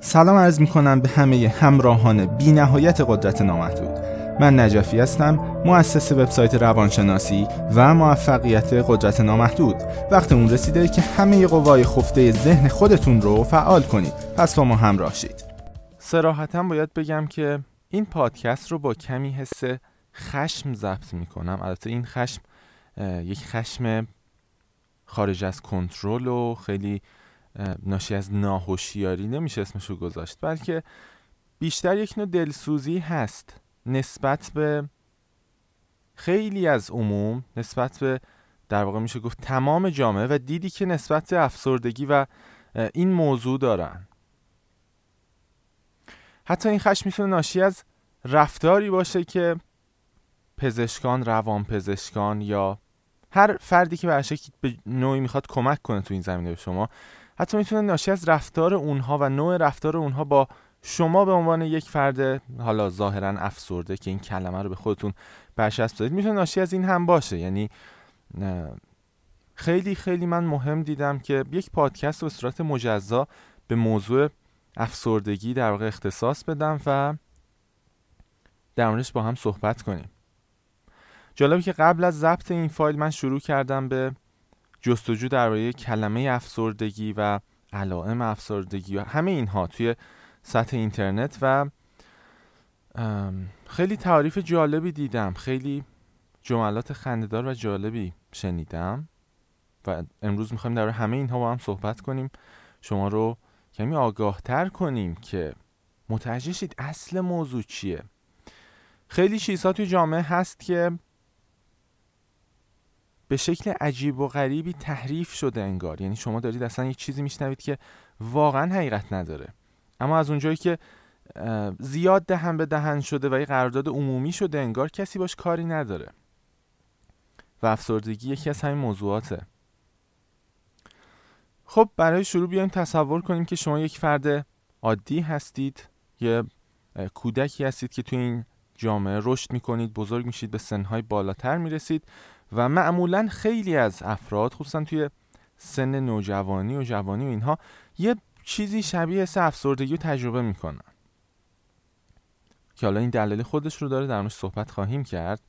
سلام عرض می کنم به همه همراهان بی نهایت قدرت نامحدود. من نجفی هستم مؤسس وبسایت روانشناسی و موفقیت قدرت نامحدود. وقت اون رسیده که همه قوای خفته ذهن خودتون رو فعال کنید. پس با ما همراه شید. سراحتا باید بگم که این پادکست رو با کمی حس خشم ضبط می کنم البته این خشم یک خشم خارج از کنترل و خیلی ناشی از ناهوشیاری نمیشه اسمشو گذاشت بلکه بیشتر یک نوع دلسوزی هست نسبت به خیلی از عموم نسبت به در واقع میشه گفت تمام جامعه و دیدی که نسبت به افسردگی و این موضوع دارن. حتی این خشم می‌تونه ناشی از رفتاری باشه که پزشکان روان پزشکان یا هر فردی که به به نوعی می‌خواد کمک کنه تو این زمینه به شما حتی می‌تونه ناشی از رفتار اونها و نوع رفتار اونها با شما به عنوان یک فرد حالا ظاهرا افسرده که این کلمه رو به خودتون برشست دادید می‌تونه ناشی از این هم باشه. یعنی خیلی خیلی من مهم دیدم که یک پادکست به صورت مجزا به موضوع افسردگی در واقع اختصاص بدم و در موردش با هم صحبت کنیم. جالبه که قبل از ضبط این فایل من شروع کردم به جستجو درباره کلمه افسردگی و علائم افسردگی و همه اینها توی سطح اینترنت و خیلی تعریف جالبی دیدم. خیلی جملات خندهدار و جالبی شنیدم و امروز می‌خوایم در همه اینها با هم صحبت کنیم. شما رو کمی آگاه تر کنیم که متوجه شید اصل موضوع چیه. خیلی چیزها توی جامعه هست که به شکل عجیب و غریبی تحریف شده انگار. یعنی شما دارید اصلا یک چیزی میشنوید که واقعا حقیقت نداره. اما از اونجایی که زیاد دهن به دهن شده و یه قرارداد عمومی شده انگار کسی باش کاری نداره. و افسردگی یکی از همین موضوعاته. خب برای شروع بیایم تصور کنیم که شما یک فرد عادی هستید. یه کودکی هستید که توی این جامعه رشد می‌کنید بزرگ میشید به سنهای بالاتر می‌رسید. و معمولا خیلی از افراد خصوصا توی سن نوجوانی و جوانی و اینها یه چیزی شبیه حس افسردگی رو تجربه می‌کنن. که حالا این دلیل خودش رو داره در صحبت خواهیم کرد.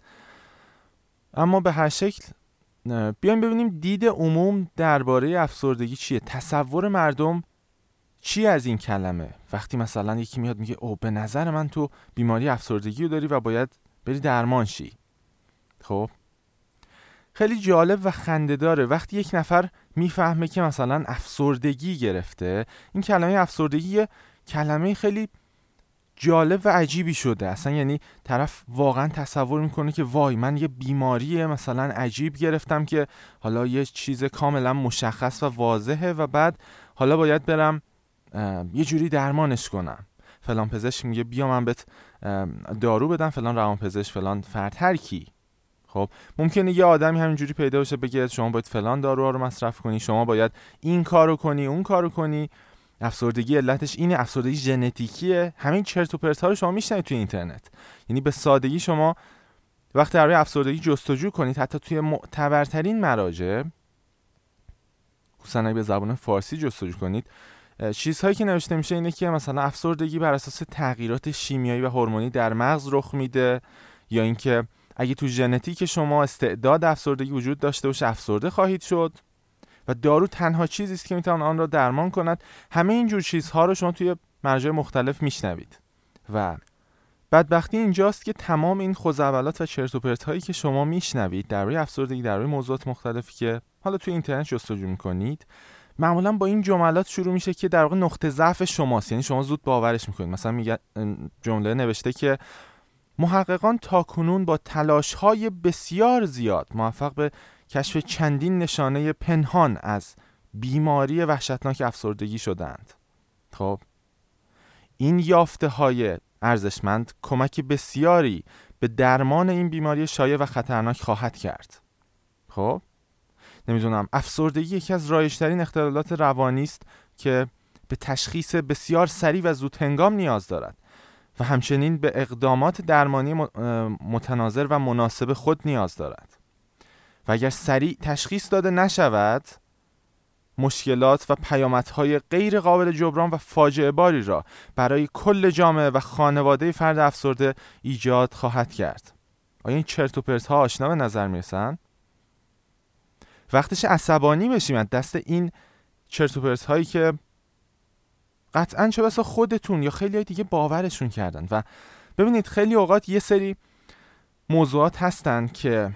اما به هر شکل بیایم ببینیم دید عموم درباره افسردگی چیه. تصور مردم چی از این کلمه؟ وقتی مثلا یکی میاد میگه او به نظر من تو بیماری افسردگی رو داری و باید بری درمان شی. خب خیلی جالب و خنده داره. وقتی یک نفر می‌فهمه که مثلا افسردگی گرفته این کلمه افسردگی کلمه خیلی جالب و عجیبی شده. اصلا یعنی طرف واقعا تصور می‌کنه که وای من یه بیماری مثلا عجیب گرفتم که حالا یه چیز کاملا مشخص و واضحه و بعد حالا باید برم یه جوری درمانش کنم. فلان پزشک میگه بیا من بهت دارو بدم فلان روان پزشک فلان فرد هر کی. خب ممکنه یه آدمی همینجوری پیدا بشه بگه شما باید فلان داروها رو مصرف کنی شما باید این کارو کنی اون کارو کنی. افسردگی علتش اینه افسردگی ژنتیکیه. همین چرت و پرت ها رو شما میشنید توی اینترنت. یعنی به سادگی شما وقتی برای افسردگی جستجو کنید حتی توی معتبرترین مراجع خصوصا به زبان فارسی جستجو کنید چیزهایی که نوشته میشه اینه که مثلا افسردگی بر اساس تغییرات شیمیایی و هورمونی در مغز رخ میده یا اینکه اگه تو ژنتیک شما استعداد افسردگی وجود داشته باشه افسرده خواهید شد و دارو تنها چیزی است که می‌تواند آن را درمان کند. همه این جور چیزها رو شما توی مرجع مختلف میشنوید. و بدبختی اینجاست که تمام این خوزعبلات و چرت و پرت هایی که شما میشنوید در روی افسردگی در روی موضوعات مختلفی که حالا توی اینترنت جستجو می‌کنید معمولا با این جملات شروع میشه که در واقع نقطه ضعف شماست. یعنی شما زود باورش می‌کنید. مثلا میگه جمله نوشته که محققان تاکنون با تلاش های بسیار زیاد موفق به کشف چندین نشانه پنهان از بیماری وحشتناک افسردگی شدند. خب این یافته های ارزشمند کمک بسیاری به درمان این بیماری شایع و خطرناک خواهد کرد. خب نمی‌دونم افسردگی یکی از رایشترین اختلالات روانی است که به تشخیص بسیار سریع و زود هنگام نیاز دارد. و همچنین به اقدامات درمانی متناظر و مناسب خود نیاز دارد. و اگر سریع تشخیص داده نشود مشکلات و پیامدهای غیر قابل جبران و فاجعه باری را برای کل جامعه و خانواده فرد افسرده ایجاد خواهد کرد. آیا این چرت و پرت ها آشنا به نظر می‌رسن؟ وقتش عصبانی بشیم. از دست این چرت و پرت هایی که قطعا چه بسا خودتون یا خیلی های دیگه باورشون کردن. و ببینید خیلی اوقات یه سری موضوعات هستن که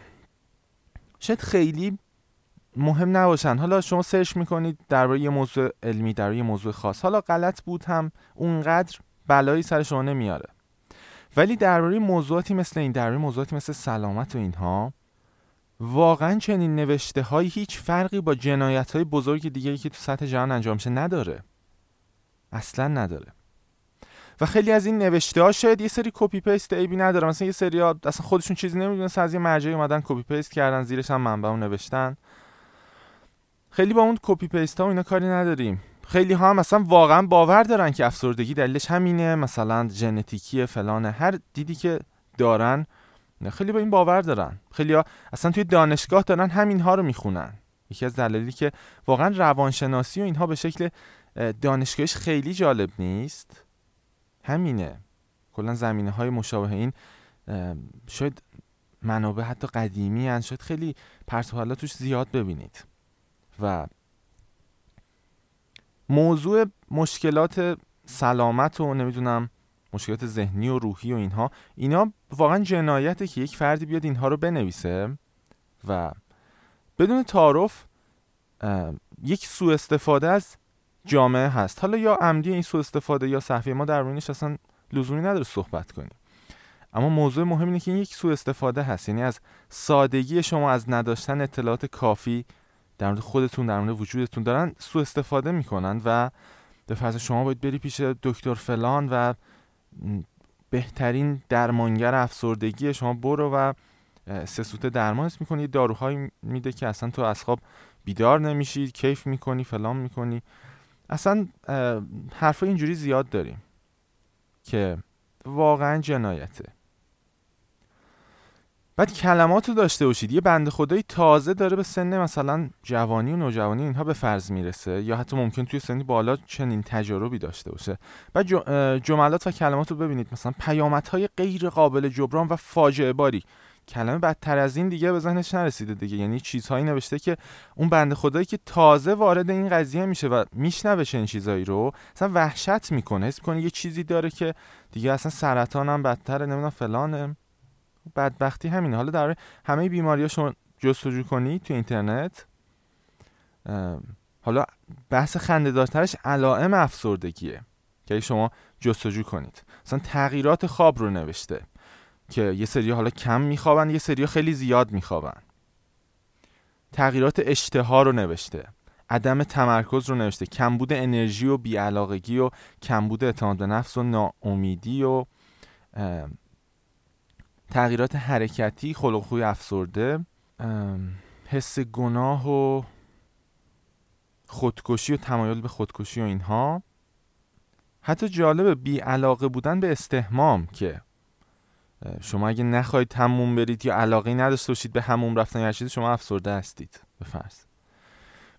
شاید خیلی مهم نباشن. حالا شما search می‌کنید درباره یه موضوع علمی در یه موضوع خاص. حالا غلط بود هم اونقدر بلایی سر شما نمیاره. ولی درباره موضوعاتی مثل این درباره موضوعاتی مثل سلامت و اینها واقعا چنین نوشته های هیچ فرقی با جنایت های بزرگ دیگه که تو سطح جهان انجام شه نداره. اصلا نداره. و خیلی از این نوشته ها شاید یه سری copy paste عیبی نداره. مثلا یه سری ها اصلا خودشون چیزی نمی‌دونن. از یه مرجعی اومدن copy paste کردن زیرش هم منبع نوشتن. خیلی با اون copy paste ها و اینا کاری نداریم. خیلی ها هم مثلا واقعا باور دارن که افسردگی دلیلش همینه. مثلا ژنتیکی فلانه. هر دیدی که دارن خیلی با این باور دارن. خیلی ها اصلا توی دانشگاه دارن همین ها رو می‌خونن. یکی از دلایلی که واقعا روانشناسی و اینها به شکل دانشگاهش خیلی جالب نیست. همینه. کلا زمینه های مشابه این شاید منابع حتی قدیمی هن شاید خیلی پرت توش زیاد ببینید. و موضوع مشکلات سلامت و نمی‌دونم مشکلات ذهنی و روحی و اینها اینا واقعا جنایته که یک فردی بیاد اینها رو بنویسه و بدون تعارف یک سوء استفاده از جامعه هست. حالا یا عمدی این سوء استفاده یا صحفی ما در موردش اصلا لزومی نداره صحبت کنیم. اما موضوع مهم اینه که این یک سوء استفاده هست. یعنی از سادگی شما از نداشتن اطلاعات کافی در مورد خودتون در مورد وجودتون دارن سوء استفاده می‌کنن و به فرض شما باید بری پیش دکتر فلان و بهترین درمانگر افسردگی شما برو و سه سوته درمان می‌کنی. داروهایی میده که اصلا تو از خواب بیدار نمیشید کیف می‌کنی فلان می‌کنی. اصلا حرف اینجوری زیاد داریم که واقعا جنایته. بعد کلمات رو داشته باشید. یه بند خدایی تازه داره به سن مثلا جوانی و نوجوانی اینها به فرض می‌رسه یا حتی ممکن توی سنی بالا چنین تجاربی داشته باشه. بعد جملات و کلمات رو ببینید. مثلا پیامدهای غیر قابل جبران و فاجعه باری. کلمه بدتر از این دیگه به ذهنش نرسیده دیگه. یعنی چیزهایی نوشته که اون بنده خدایی که تازه وارد این قضیه میشه و میشنوه این چیزایی رو اصلا وحشت می‌کنه. حس می‌کنه یه چیزی داره که دیگه اصلا سرطان هم بدتره نمی‌دونم فلانه. بدبختی همینه. حالا در همه بیماری شما جستجو کنی تو اینترنت. حالا بحث خندهدارترش علائم افسردگیه که شما جستجو کنید. مثلا تغییرات خواب رو نوشته. که یه سری حالا کم میخوابن یه سری خیلی زیاد میخوابن. تغییرات اشتها رو نوشته. عدم تمرکز رو نوشته. کمبود انرژی و بیعلاقگی و کمبود اعتماد به نفس و ناامیدی و تغییرات حرکتی خلق خوی افسرده حس گناه و خودکشی و تمایل به خودکشی و اینها. حتی جالب بی علاقه بودن به استهمام که شما اگه نخواهید همون برید یا علاقه نداشته باشید به همون رفتن یا چیزی شما افسرده هستید. به فرض.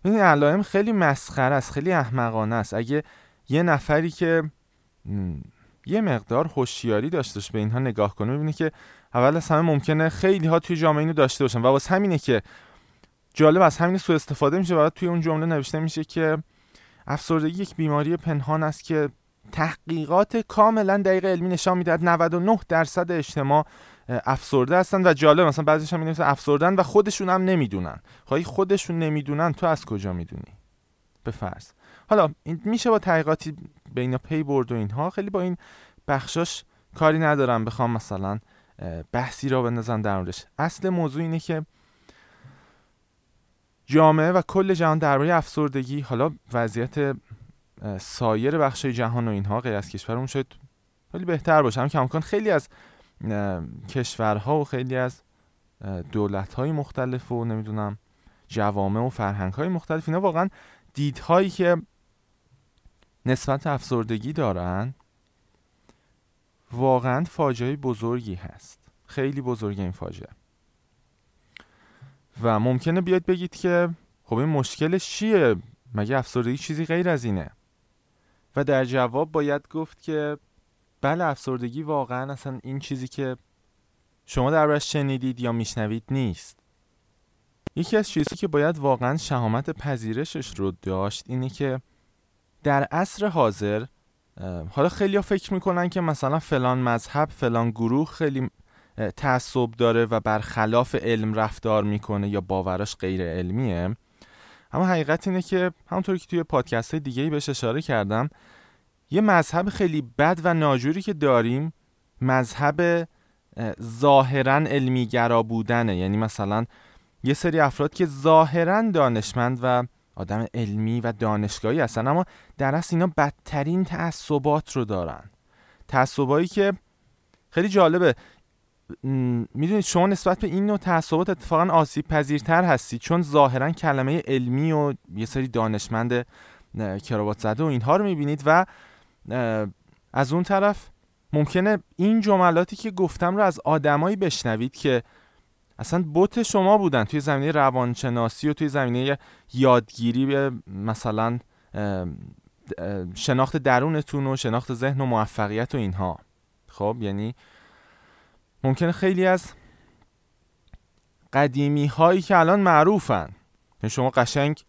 این علائم خیلی مسخره است خیلی احمقانه است. اگه یه نفری که یه مقدار هوشیاری داشته به اینها نگاه کنه ببینه که اول از همه ممکنه خیلی ها توی جامعه اینو داشته باشن. و واسه همینه که جالب از همین سوء استفاده میشه و توی اون جمله نوشته میشه که افسردگی یک بیماری پنهان است که تحقیقات کاملا دقیق علمی نشان می‌دهد 99 درصد اجتماع افسرده هستن و جالب مثلا بعضیش هم می افسردن و خودشون هم نمی‌دونن. خواهی خودشون نمی‌دونن تو از کجا می‌دونی؟ به فرض. حالا این میشه با تحقیقاتی بین پی برد و اینها. خیلی با این بخشاش کاری ندارم. بخوام مثلا بحثی را بندازم در موردش. اصل موضوع اینه که جامعه و کل جهان درباره افسردگی حالا وضعیت سایر بخش جهان و اینها غیر از کشورمون شاید خیلی بهتر باشه. هم که خیلی از کشورها و خیلی از دولت های مختلف و نمی‌دونم جوامع و فرهنگ های مختلف اینا واقعا دیدهایی که نسبت افسردگی دارن واقعا فاجعه بزرگی هست. خیلی بزرگ این فاجعه. و ممکنه بیاد بگید که خب این مشکلش چیه؟ مگه افسردگی چیزی غیر از اینه؟ و در جواب باید گفت که بله افسردگی واقعا اصلا این چیزی که شما دربارش شنیدید یا میشنوید نیست. یکی از چیزی که باید واقعا شهامت پذیرشش رو داشت اینه که در عصر حاضر حالا خیلی فکر می‌کنن که مثلا فلان مذهب فلان گروه خیلی تعصب داره و برخلاف علم رفتار می‌کنه یا باوراش غیر علمیه. اما حقیقت اینه که همونطوری که توی پادکست های دیگه بهش اشاره کردم یه مذهب خیلی بد و ناجوری که داریم مذهب ظاهرا علمی گرا بودنه. یعنی مثلا یه سری افراد که ظاهرا دانشمند و آدم علمی و دانشگاهی هستن اما در اصل اینا بدترین تعصبات رو دارن. تعصبایی که خیلی جالبه. می‌دونید شما نسبت به این نوع تعصبات اتفاقا آسیب پذیرتر هستید چون ظاهرا کلمه علمی و یه سری دانشمند کراوات زده و اینها رو می‌بینید و از اون طرف ممکنه این جملاتی که گفتم رو از آدمایی بشنوید که اصلا بوت شما بودن توی زمینه روانشناسی و توی زمینه یادگیری مثلا شناخت درونتون و شناخت ذهن و موفقیت و اینها. خب یعنی ممکنه خیلی از قدیمی هایی که الان معروفن. یعنی شما قشنگ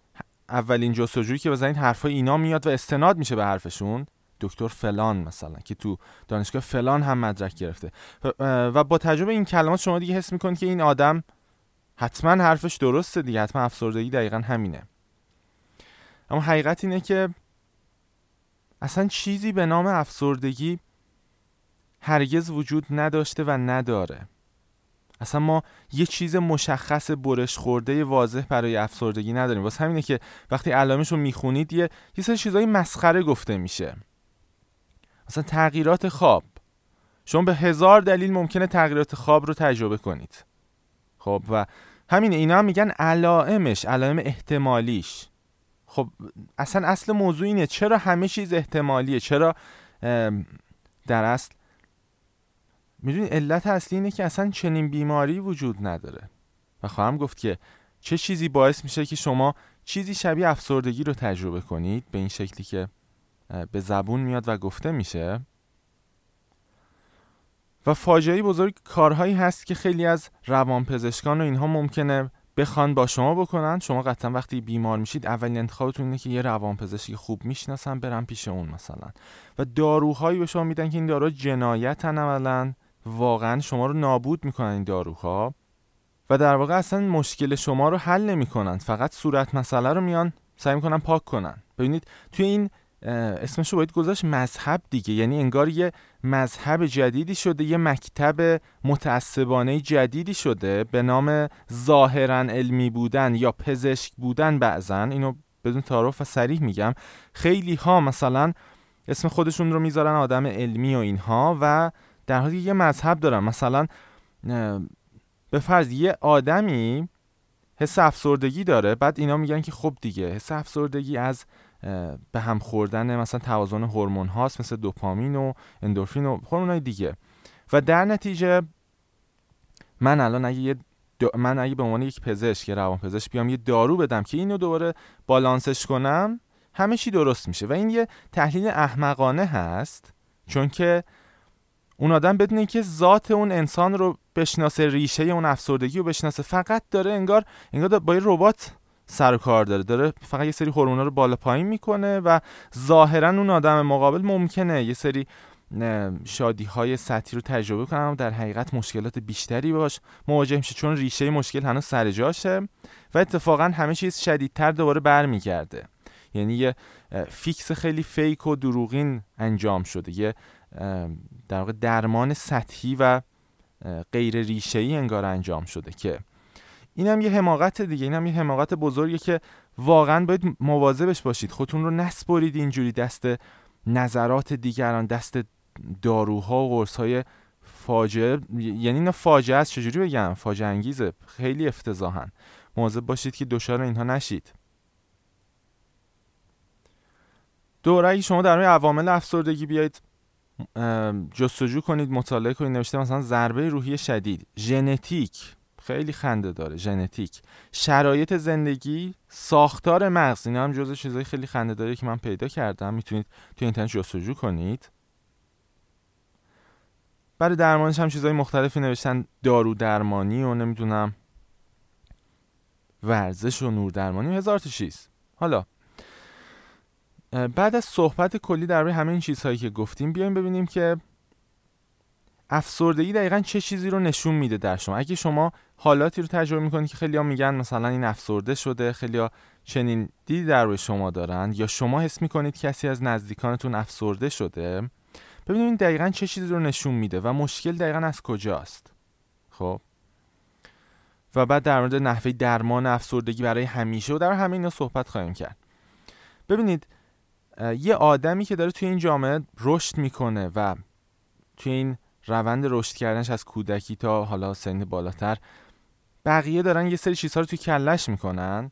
اولین جستجویی که بزنید حرفای اینا میاد و استناد میشه به حرفشون دکتر فلان مثلا که تو دانشگاه فلان هم مدرک گرفته. و با تجربه این کلمات شما دیگه حس می‌کنید که این آدم حتما حرفش درسته دیگه حتما افسردگی دقیقا همینه. اما حقیقت اینه که اصلا چیزی به نام افسردگی هرگز وجود نداشته و نداره. اصلا ما یه چیز مشخص برش خورده واضح برای افسردگی نداریم. واسه همینه که وقتی علامش رو می‌خونید یه یه سری چیزای مسخره گفته میشه. مثلا تغییرات خواب. شما به هزار دلیل ممکنه تغییرات خواب رو تجربه کنید. خب و همین اینا هم میگن علائمش علائم احتمالیش. خب اصلا اصل موضوع اینه چرا همه چیز احتمالیه؟ چرا در اصل می‌دونید علت اصلی اینه که اصلا چنین بیماری وجود نداره. و خواهم گفت که چه چیزی باعث میشه که شما چیزی شبیه افسردگی رو تجربه کنید به این شکلی که به زبون میاد و گفته میشه. و فاجعه بزرگ کارهایی هست که خیلی از روانپزشکان و اینها ممکنه بخوان با شما بکنن. شما قطعا وقتی بیمار میشید اولین انتخابتون اینه که یه روانپزشکی خوب می‌شناسن برن پیش اون مثلا. و داروهایی به شما میدن که این دارو جنایتن اولا واقعا شما رو نابود می‌کنن این داروها و در واقع اصلا مشکل شما رو حل نمی‌کنن. فقط صورت مسئله رو میان سعی می‌کنن پاک کنن. ببینید توی این اسمش رو باید گذاشت مذهب دیگه. یعنی انگار یه مذهب جدیدی شده یه مکتب متعصبانه جدیدی شده به نام ظاهرا علمی بودن یا پزشک بودن بعضا. اینو بدون تعارف و سریح میگم. خیلی ها مثلا اسم خودشون رو می‌ذارن آدم علمی و اینها و در حالی یه مذهب دارن مثلا به فرض یه آدمی حس افسردگی داره بعد اینا میگن که خب دیگه حس افسردگی از به هم خوردن مثلا توازن هورمون هاست مثل دوپامین و اندورفین و هورمون های دیگه. و در نتیجه من الان اگه یه من اگه به عنوان یک پزشک روان پزشک بیام یه دارو بدم که اینو دوباره بالانسش کنم همه چی درست میشه. و این یه تحلیل احمقانه هست چون که اون آدم بدونه که ذات اون انسان رو بشناسه ریشه اون افسردگی رو بشناسه فقط داره انگار انگار با یه ربات سر و کار داره. داره فقط یه سری هورمونا رو بالا پایین می‌کنه و ظاهرا اون آدم مقابل ممکنه یه سری شادی های سطحی رو تجربه کنه اما در حقیقت مشکلات بیشتری باش. مواجه میشه چون ریشه مشکل هنوز سر جاشه و اتفاقا همه چیز شدیدتر دوباره برمیگرده. یعنی یه فیکس خیلی فیک و دروغین انجام شده. یه در واقع درمان سطحی و غیر ریشه ای انگار انجام شده که اینم یه حماقت دیگه اینم یه حماقت بزرگی که واقعا باید مواظبش باشید. خودتون رو نسپرید اینجوری دست نظرات دیگران دست داروها و قرص های فاجعه. یعنی اینا فاجعه است چجوری بگم؟ فاجعه انگیزه. خیلی افتضاحن. مواظب باشید که دچار اینها نشید. دوره شما در عوامل افسردگی بیایید جستجو کنید مطالعه کنید نوشته مثلا ضربه روحی شدید ژنتیک خیلی خنده داره ژنتیک. شرایط زندگی ساختار مغز اینا هم جزء چیزای خیلی خنده داره که من پیدا کردم. می‌تونید تو اینترنت جستجو کنید. برای درمانش هم چیزهای مختلفی نوشتن. دارو درمانی و نمی‌دونم ورزش و نور درمانی هزار تا چیز. حالا بعد از صحبت کلی در همه این چیزهایی که گفتیم بیایم ببینیم که افسردگی دقیقا چه چیزی رو نشون میده در شما. اگه شما حالاتی رو تجربه می‌کنید که خیلی میگن مثلا این افسرده شده خیلی چنین دیدی در روی شما دارن یا شما حس می‌کنید کسی از نزدیکانتون افسرده شده ببینید این دقیقا چه چیزی رو نشون میده و مشکل دقیقا از کجاست. خب؟ و بعد در مورد نحوه درمان افسردگی برای همیشه و در همه صحبت خواهیم کرد. ببینید یه آدمی که داره توی این جامعه رشد می‌کنه و توی این روند رشد کردنش از کودکی تا حالا سن بالاتر بقیه دارن یه سری چیزها رو توی کلش می‌کنن.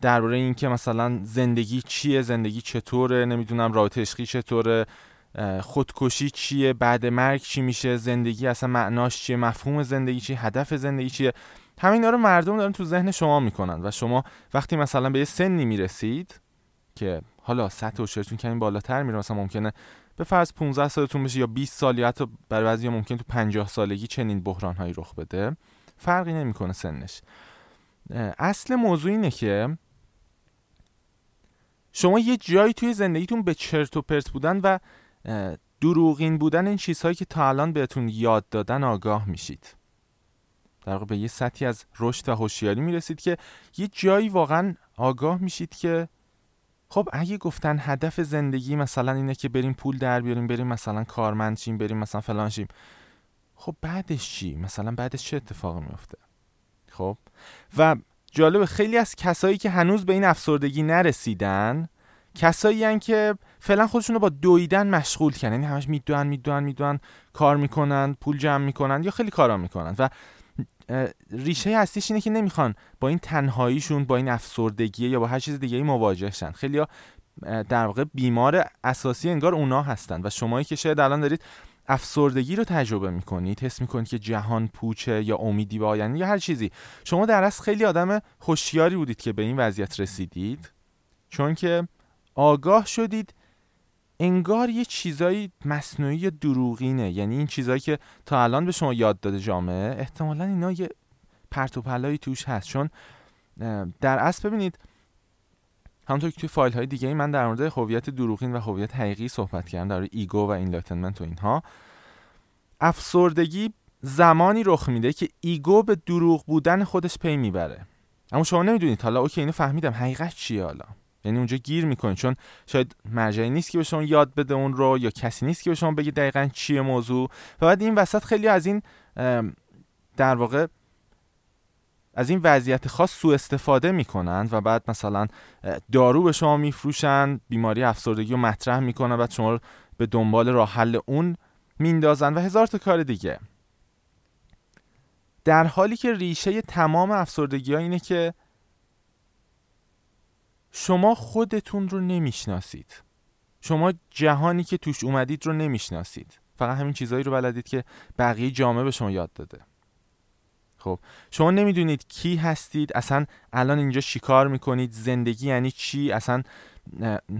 درباره اینکه مثلا زندگی چیه زندگی چطوره نمی‌دونم رابطه عشقی چطوره خودکشی چیه بعد مرگ چی میشه زندگی اصلا معناش چیه مفهوم زندگی چیه هدف زندگی چیه. همین رو مردم دارن تو ذهن شما می‌کنن و شما وقتی مثلا به یه سنی می‌رسید که حالا سطح هوشیاریتون کمی بالاتر میره مثلا ممکنه به فرض 15 سالتون بشه یا 20 سال یا حتی برای بعضی ممکن تو 50 سالگی چنین بحران هایی رخ بده. فرقی نمی‌کنه سنش. اصل موضوع اینه که شما یه جایی توی زندگیتون به چرت و پرت بودن و دروغین بودن این چیزهایی که تا الان بهتون یاد دادن آگاه میشید. در واقع به یه سطحی از رشد و هوشیاری می‌رسید که یه جایی واقعا آگاه میشید که خب اگه گفتن هدف زندگی مثلا اینه که بریم پول در بیاریم بریم مثلا کارمند شیم بریم مثلا فلان شیم خب بعدش چی؟ مثلا بعدش چه اتفاقی میفته خب و جالب خیلی از کسایی که هنوز به این افسردگی نرسیدن کسایی هن که فعلا خودشون رو با دویدن مشغول کردن یعنی همش می‌دونن می‌دونن می‌دونن کار می‌کنن پول جمع می‌کنن یا خیلی کارا می‌کنن و ریشه اصلیش اینه که نمی‌خوان با این تنهاییشون با این افسردگی یا با هر چیز دیگه مواجه شن. خیلی در واقع بیمار اساسی انگار اونا هستن و شمایی که شاید الان دارید افسردگی رو تجربه می‌کنید حس می‌کنید که جهان پوچه یا امیدی به یا هر چیزی. شما در اصل خیلی آدم هوشیاری بودید که به این وضعیت رسیدید. چون که آگاه شدید انگار یه چیزایی مصنوعی دروغینه. یعنی این چیزایی که تا الان به شما یاد داده جامعه احتمالا اینا یه پرت و پلایی توش هست. چون در اصل ببینید همونطور که توی فایل های دیگه من در مورد هویت دروغین و هویت حقیقی صحبت کردم در ego و enlightenment و اینها. افسردگی زمانی رخ میده که ego به دروغ بودن خودش پی می‌بره. اما شما نمی‌دونید. حالا OK اینو فهمیدم. حقیقت چیه حالا؟ یعنی اونجا گیر می‌کنید چون شاید مرجعی نیست که به شما یاد بده اون رو یا کسی نیست که به شما بگه دقیقا چیه موضوع. و بعد این وسط خیلی از این در واقع از این وضعیت خاص سوء استفاده می‌کنن و بعد مثلا دارو به شما میفروشن بیماری افسردگی رو مطرح می‌کنن بعد شما رو به دنبال راه حل اون میندازن و هزار تا کار دیگه. در حالی که ریشه تمام افسردگی ها اینه که شما خودتون رو نمی‌شناسید. شما جهانی که توش اومدید رو نمی‌شناسید. فقط همین چیزهایی رو بلدید که بقیه جامعه به شما یاد داده. خب شما نمی‌دونید کی هستید. اصلا الان اینجا چیکار می‌کنید؟ زندگی یعنی چی؟ اصلا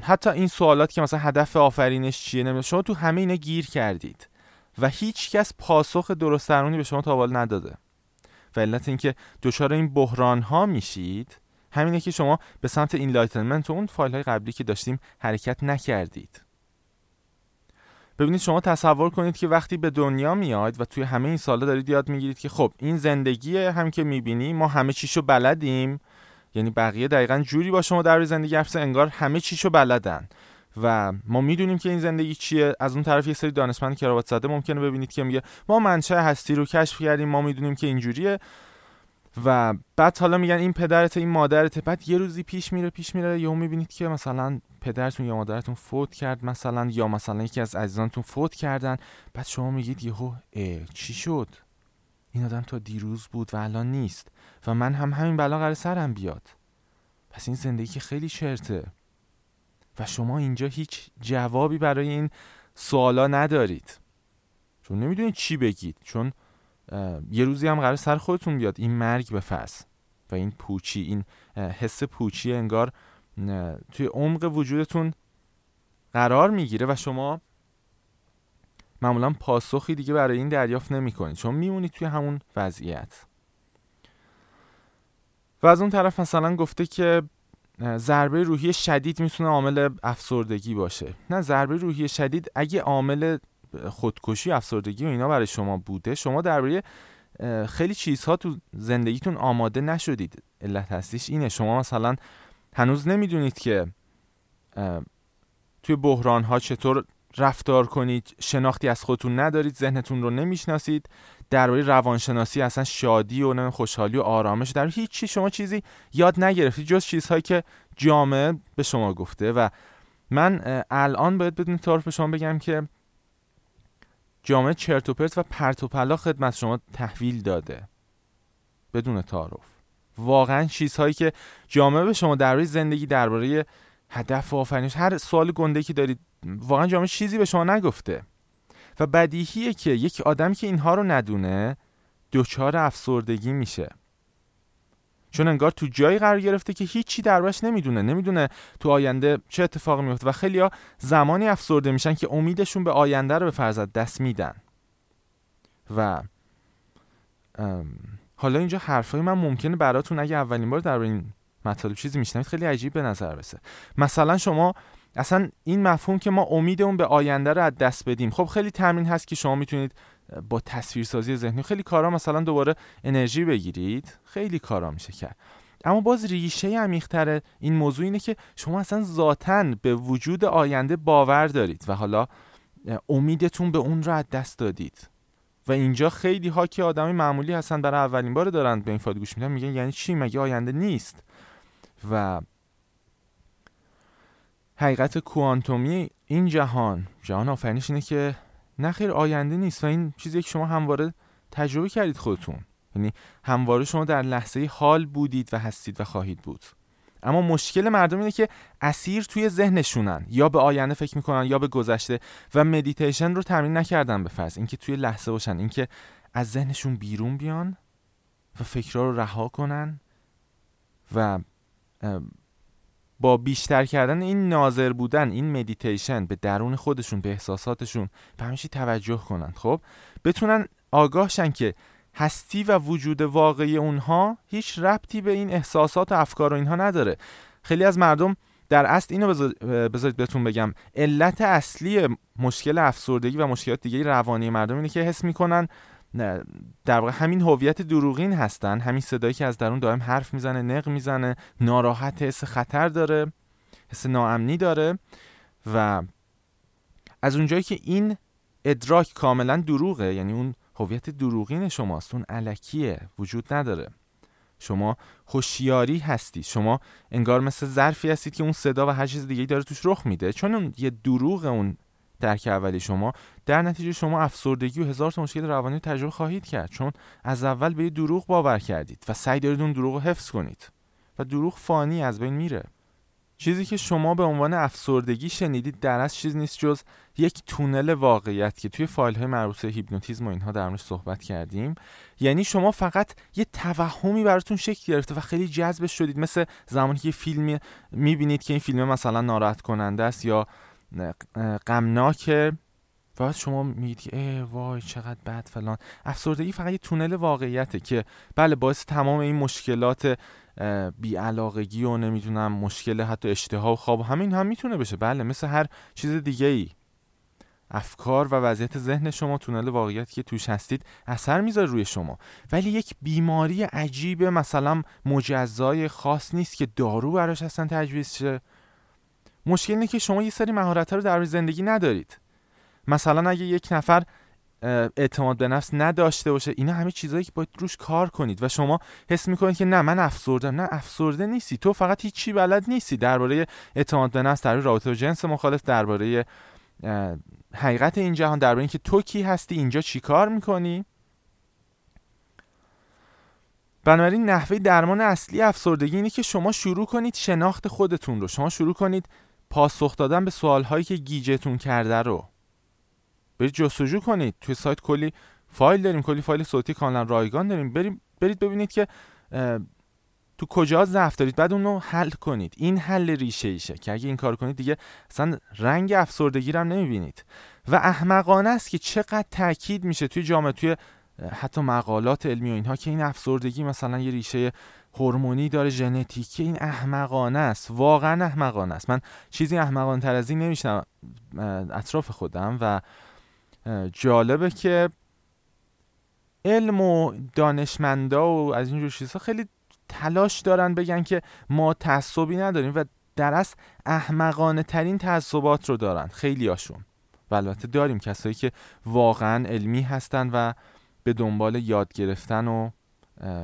حتی این سوالات که مثلا هدف آفرینش چیه؟ نمی‌دونید شما تو همه اینا گیر کردید و هیچ کس پاسخ درست درونی به شما تا نداده. و علت اینکه دچار این بحران ها میشید همینه که شما به سمت enlightenment و اون فایل های قبلی که داشتیم حرکت نکردید. ببینید شما تصور کنید که وقتی به دنیا میاد و توی همه این سالا دارید یاد می‌گیرید که خب این زندگی هم که می‌بینی ما همه چیشو بلدیم. یعنی بقیه دقیقا جوری با شما در زندگی حرف انگار همه چیشو بلدن. و ما می‌دونیم که این زندگی چیه. از اون طرف یه سری دانشمند کراوات زده ممکنه ببینید که میگه ما منشأ هستی رو کشف کردیم ما می‌دونیم که اینجوریه. و بعد حالا میگن این پدرت این مادرت. بعد یه روزی پیش میره پیش میره یهو می‌بینید که مثلا پدرتون یا مادرتون فوت کرد مثلا یا مثلا یکی از عزیزانتون فوت کردن. بعد شما میگید یهو چی شد؟ این آدم تا دیروز بود و الان نیست و من هم همین بلا قرار سرم بیاد. پس این زندگی که خیلی چرته و شما اینجا هیچ جوابی برای این سوالا ندارید. چون نمی‌دونید چی بگید. چون یه روزی هم قرار سر خودتون بیاد. این مرگ به فرض و این پوچی این حس پوچی انگار توی عمق وجودتون قرار می‌گیره و شما معمولا پاسخی دیگه برای این دریافت نمی کنید چون میمونید توی همون وضعیت. و از اون طرف مثلا گفته که ضربه روحی شدید می‌تونه عامل افسردگی باشه. نه ضربه روحی شدید اگه عامل خودکشی افسردگی و اینا برای شما بوده. شما درباره خیلی چیزها تو زندگیتون آماده نشدید. علت هستیش اینه. شما مثلا هنوز نمی‌دونید که توی بحران ها چطور رفتار کنید شناختی از خودتون ندارید ذهنتون رو نمی‌شناسید. درباره روانشناسی اصلا شادی و خوشحالی و آرامش در هیچی. شما چیزی یاد نگرفتید جز چیزهایی که جامعه به شما گفته. و من الان باید بدون تعارف به شما بگم که جامعه چرت و پرت و پرت و پلا خدمت شما تحویل داده. بدون تعارف. واقعا چیزهایی که جامعه به شما درباره زندگی درباره هدف و آفرینش هر سوال گنده که دارید واقعا جامعه چیزی به شما نگفته. و بدیهیه که یک آدمی که اینها رو ندونه دچار افسردگی میشه. چون انگار تو جایی قرار گرفته که هیچی دربارش نمی‌دونه نمی‌دونه تو آینده چه اتفاقی میفته و خیلیا زمانی افسرده میشن که امیدشون به آینده رو به فرزد دست میدن. و حالا اینجا حرفای من ممکنه براتون اگه اولین بار در این مطالب چیزی میشنوید خیلی عجیب به نظر برسه مثلا شما اصلا این مفهوم که ما امیدمون به آینده رو از دست بدیم خب خیلی تمرین هست که شما می‌تونید با تصویرسازی ذهنی. خیلی کارا مثلا دوباره انرژی بگیرید. خیلی کارا میشه کرد. اما باز ریشه عمیق‌تر این موضوع اینه که شما اصلا ذاتا به وجود آینده باور دارید و حالا امیدتون به اون رو از دست دادید. و اینجا خیلی ها که آدمی معمولی هستن برای اولین بار دارن به این فایده گوش میدن میگن یعنی چی؟ مگه آینده نیست؟ و حقیقت کوانتومی این جهان جهان آفرینش اینه که نخیر آینده نیست و این چیزی که شما همواره تجربه کردید خودتون. یعنی همواره شما در لحظه حال بودید و هستید و خواهید بود. اما مشکل مردم اینه که اسیر توی ذهنشونن. یا به آینده فکر می‌کنن یا به گذشته و مدیتیشن رو تمرین نکردن به فرض. اینکه توی لحظه باشن. اینکه از ذهنشون بیرون بیان و فکرها رو رها کنن و با بیشتر کردن این ناظر بودن این مدیتیشن به درون خودشون به احساساتشون به همیشه توجه کنند خب؟ بتونن آگاه شن که هستی و وجود واقعی اونها هیچ ربطی به این احساسات و افکار و اینها نداره. خیلی از مردم در اصل اینو بذارید بهتون بگم. علت اصلی مشکل افسردگی و مشکلات دیگه روانی مردم اینه که حس می‌کنن در واقع همین هویت دروغین هستن. همین صدایی که از درون دائم حرف می‌زنه نق می‌زنه ناراحت حس خطر داره حس ناامنی داره و از اونجایی که این ادراک کاملا دروغه یعنی اون هویت دروغین شماست اون علکیه وجود نداره. شما هوشیاری هستید شما انگار مثل ظرفی هستید که اون صدا و هر چیز دیگه داره توش رخ میده. چون اون یه دروغ اون درک اولی شما. در نتیجه شما افسردگی و هزار تا مشکل روانی تجربه خواهید کرد چون از اول به دروغ باور کردید و سعی دارید اون دروغ رو حفظ کنید و دروغ فانی از بین میره. چیزی که شما به عنوان افسردگی شنیدید در از چیز نیست جز یک تونل واقعیت که توی فایل های مربوط به هیپنوتیزم و اینها در صحبت کردیم. یعنی شما فقط یه توهمی براتون شکل گرفته و خیلی جذبش شدید مثل زمانی که فیلم می‌بینید که این فیلم مثلا ناراحت کننده است یا غمناکه و شما میگید که ای وای چقدر بد فلان. افسردگی فقط یه تونل واقعیته که بله باعث تمام این مشکلات بیعلاقگی و نمی‌دونم مشکل حتی اشتها و خواب همین هم می‌تونه بشه. بله مثل هر چیز دیگه ای افکار و وضعیت ذهن شما تونل واقعیت که توش هستید اثر می‌ذاره روی شما. ولی یک بیماری عجیب مثلا مجزای خاص نیست که دارو براش اصلا تجویز شه. مشکل اینه که شما یه سری مهارت رو در زندگی ندارید. مثلا اگه یک نفر اعتماد به نفس نداشته باشه اینا همه چیزهایی که باید روش کار کنید و شما حس می‌کنید که نه من افسردم نه افسرده نیستی. تو فقط هیچی بلد نیستی. درباره اعتماد به نفس درباره رابطه و جنس مخالف درباره حقیقت این جهان درباره اینکه تو کی هستی اینجا چی کار می‌کنی؟ بنابراین نحوه درمان اصلی افسردگی اینه که شما شروع کنید شناخت خودتون رو. شما شروع کنید پاسخ دادن به سوال هایی که گیجتون کرده رو. برید جستجو کنید. توی سایت کلی فایل داریم. کلی فایل صوتی کاملا رایگان داریم. بریم برید ببینید که تو کجا ضعف دارید. بعد اون رو حل کنید. این حل ریشه ایشه که اگه این کار کنید دیگه اصلا رنگ افسردگی رو هم نمی‌بینید. و احمقانه است که چقدر تاکید میشه توی جامعه توی حتی مقالات علمی و اینها که این افسردگی مثلا یه ریشه هورمونی داره ژنتیکی این احمقانه است. واقعا احمقانه است. من چیزی احمقانه تر از این نمیشنم اطراف خودم و جالبه که علم و دانشمندا و از اینجور چیزها خیلی تلاش دارن بگن که ما تعصبی نداریم و در اصل احمقانه ترین تعصبات رو دارن خیلی هاشون و البته داریم کسایی که واقعا علمی هستن و به دنبال یاد گرفتن و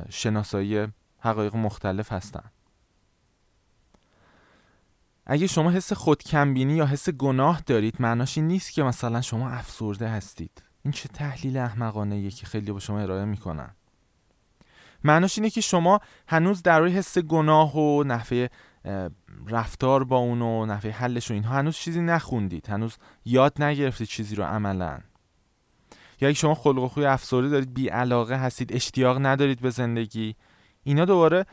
شناسایی حقایق مختلف هستن. اگه شما حس خودکمبینی یا حس گناه دارید معناش این نیست که مثلا شما افسرده هستید. این چه تحلیل احمقانه که خیلی با شما ارائه می‌کنن. معناش اینه که شما هنوز در روی حس گناه و نحوه رفتار با اون و نحوه حلش و اینها هنوز چیزی نخوندید. هنوز یاد نگرفتید چیزی رو عملا. یا اگه شما خلق و خوی افسرده دارید بی علاقه هستید اشتیاق ندارید به زندگی. اینا دوباره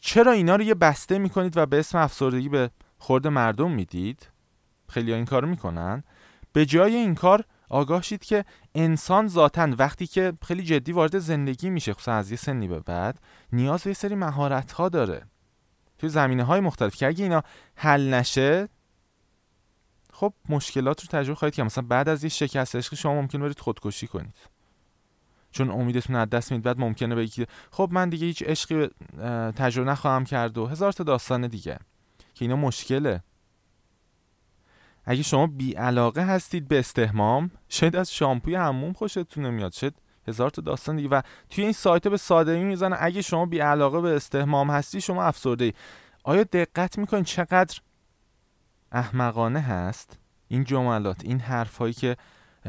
چرا اینا رو یه بسته می‌کنید و به اسم افسردگی به خورد مردم می‌دید؟ خیلی این کار می‌کنن. به جای این کار آگاه شید که انسان ذاتا وقتی که خیلی جدی وارد زندگی میشه خصوصا از یه سنی به بعد نیاز به یه سری مهارت ها داره. توی زمینه های مختلف که اگه اینا حل نشه خب مشکلات رو تجربه خواهید که مثلا بعد از یه شکست عشقی شما ممکن برید خودکشی کنید. چون امیدتون از دست می‌دید بعد ممکنه بگید خب من دیگه هیچ عشقی تجربه نخواهم کرد و هزار تا داستان دیگه. که اینا مشکله. اگه شما بی علاقه هستید به استهمام شاید از شامپوی هموم خوشتون نمیاد. شاید هزار تا داستان دیگه. و توی این سایت به سادگی می‌زنه. اگه شما بی علاقه به استهمام هستی شما افسرده ای آیا دقت می‌کنید چقدر احمقانه هست. این جملات این حرفهایی که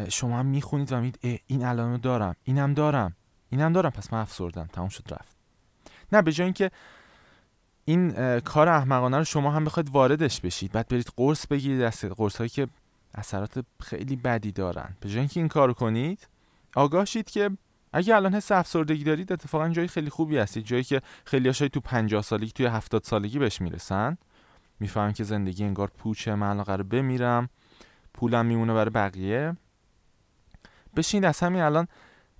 شما هم می‌خونید و میگید این علامه دارم اینم دارم اینم دارم. پس من افسردم. تمام شد رفت. نه به جای اینکه این کار احمقانه رو شما هم بخواید واردش بشید بعد برید قرص بگیرید از قرص هایی که اثرات خیلی بدی دارن. به جای اینکه این کارو کنید آگاه شید که اگه الان حس افسردگی دارید اتفاقا جایی خیلی خوبی هستید. جایی که خیلی تو 50 سالگی توی 70 سالگی بهش می‌رسن. می‌فهمن که زندگی انگار پوچه من الان قرار بمیرم. پولم میمونه برای بقیه. بشینید از همین الان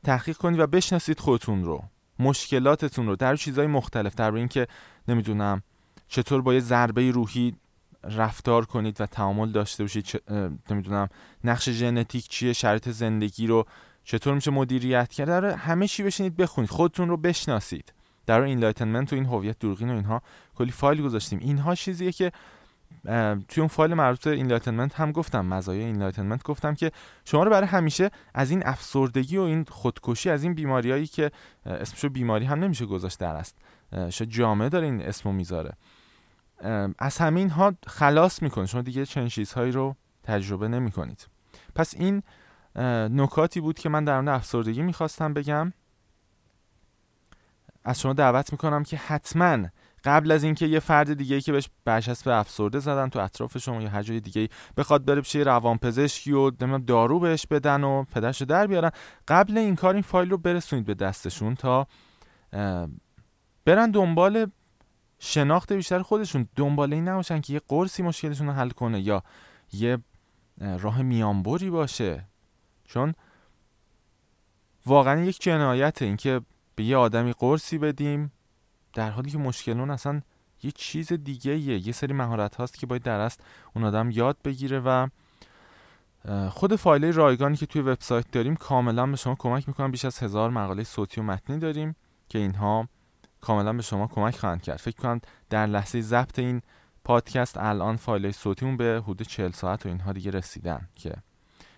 تحقیق کنید و بشناسید خودتون رو مشکلاتتون رو در چیزهای مختلف در اینکه نمی‌دونم چطور با یه ضربه روحی رفتار کنید و تعامل داشته باشید نمی‌دونم نقش ژنتیک چیه شرط زندگی رو چطور میشه مدیریت کرد. همه چی بشینید بخونید خودتون رو بشناسید. در enlightenment و این هویت دروغین و اینها کلی فایل گذاشتیم. اینها چیزیه که توی اون فایل مربوط به enlightenment هم گفتم مزایای enlightenment گفتم که شما رو برای همیشه از این افسردگی و این خودکشی از این بیماریایی که اسمشو بیماری هم نمیشه گذاشت در است شاید جامعه داره این اسمو می‌ذاره. از همین ها خلاص می‌کنه شما دیگه چنین چیزهایی رو تجربه نمی کنید پس این نکاتی بود که من در مورد افسردگی می‌خواستم بگم. از شما دعوت می‌کنم که حتما قبل از اینکه یه فرد دیگه که بهش برچسب افسرده زدن تو اطراف شما یا هر جای دیگه بخواد بره پیش روانپزشکی و نمی‌دونم دارو بهش بدن و پدرشو در بیارن قبل این کار این فایل رو برسونید به دستشون تا برن دنبال شناخت بیشتر خودشون. دنبال این نباشن که یه قرصی مشکلشون رو حل کنه یا یه راه میانبری باشه. چون واقعا یک جنایت اینکه به یه آدمی قرصی بدیم. در حالی که مشکل اون اصلا یه چیز دیگه یه یه سری مهارت هاست که باید در است اون آدم یاد بگیره و خود فایل رایگانی که توی وبسایت داریم کاملا به شما کمک می‌کنم بیش از هزار مقاله صوتی و متنی داریم که اینها کاملا به شما کمک خواهند کرد. فکر کنم در لحظه ضبط این پادکست الان فایل صوتیمون به حدود 40 ساعت و اینها دیگه رسیدن که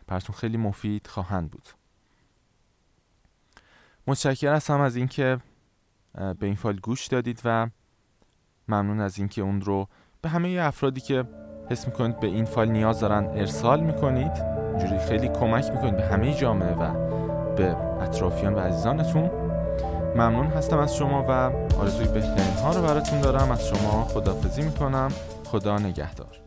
براتون خیلی مفید خواهند بود. متشکر هستم از اینکه به این فایل گوش دادید و ممنون از اینکه اون رو به همه افرادی که حس می‌کنید به این فایل نیاز دارن ارسال می‌کنید. اینجوری خیلی کمک می‌کنید به همه جامعه و به اطرافیان و عزیزانتون. ممنون هستم از شما و آرزوی بهترین ها رو براتون دارم. از شما خدافزی می‌کنم. خدا نگهدار.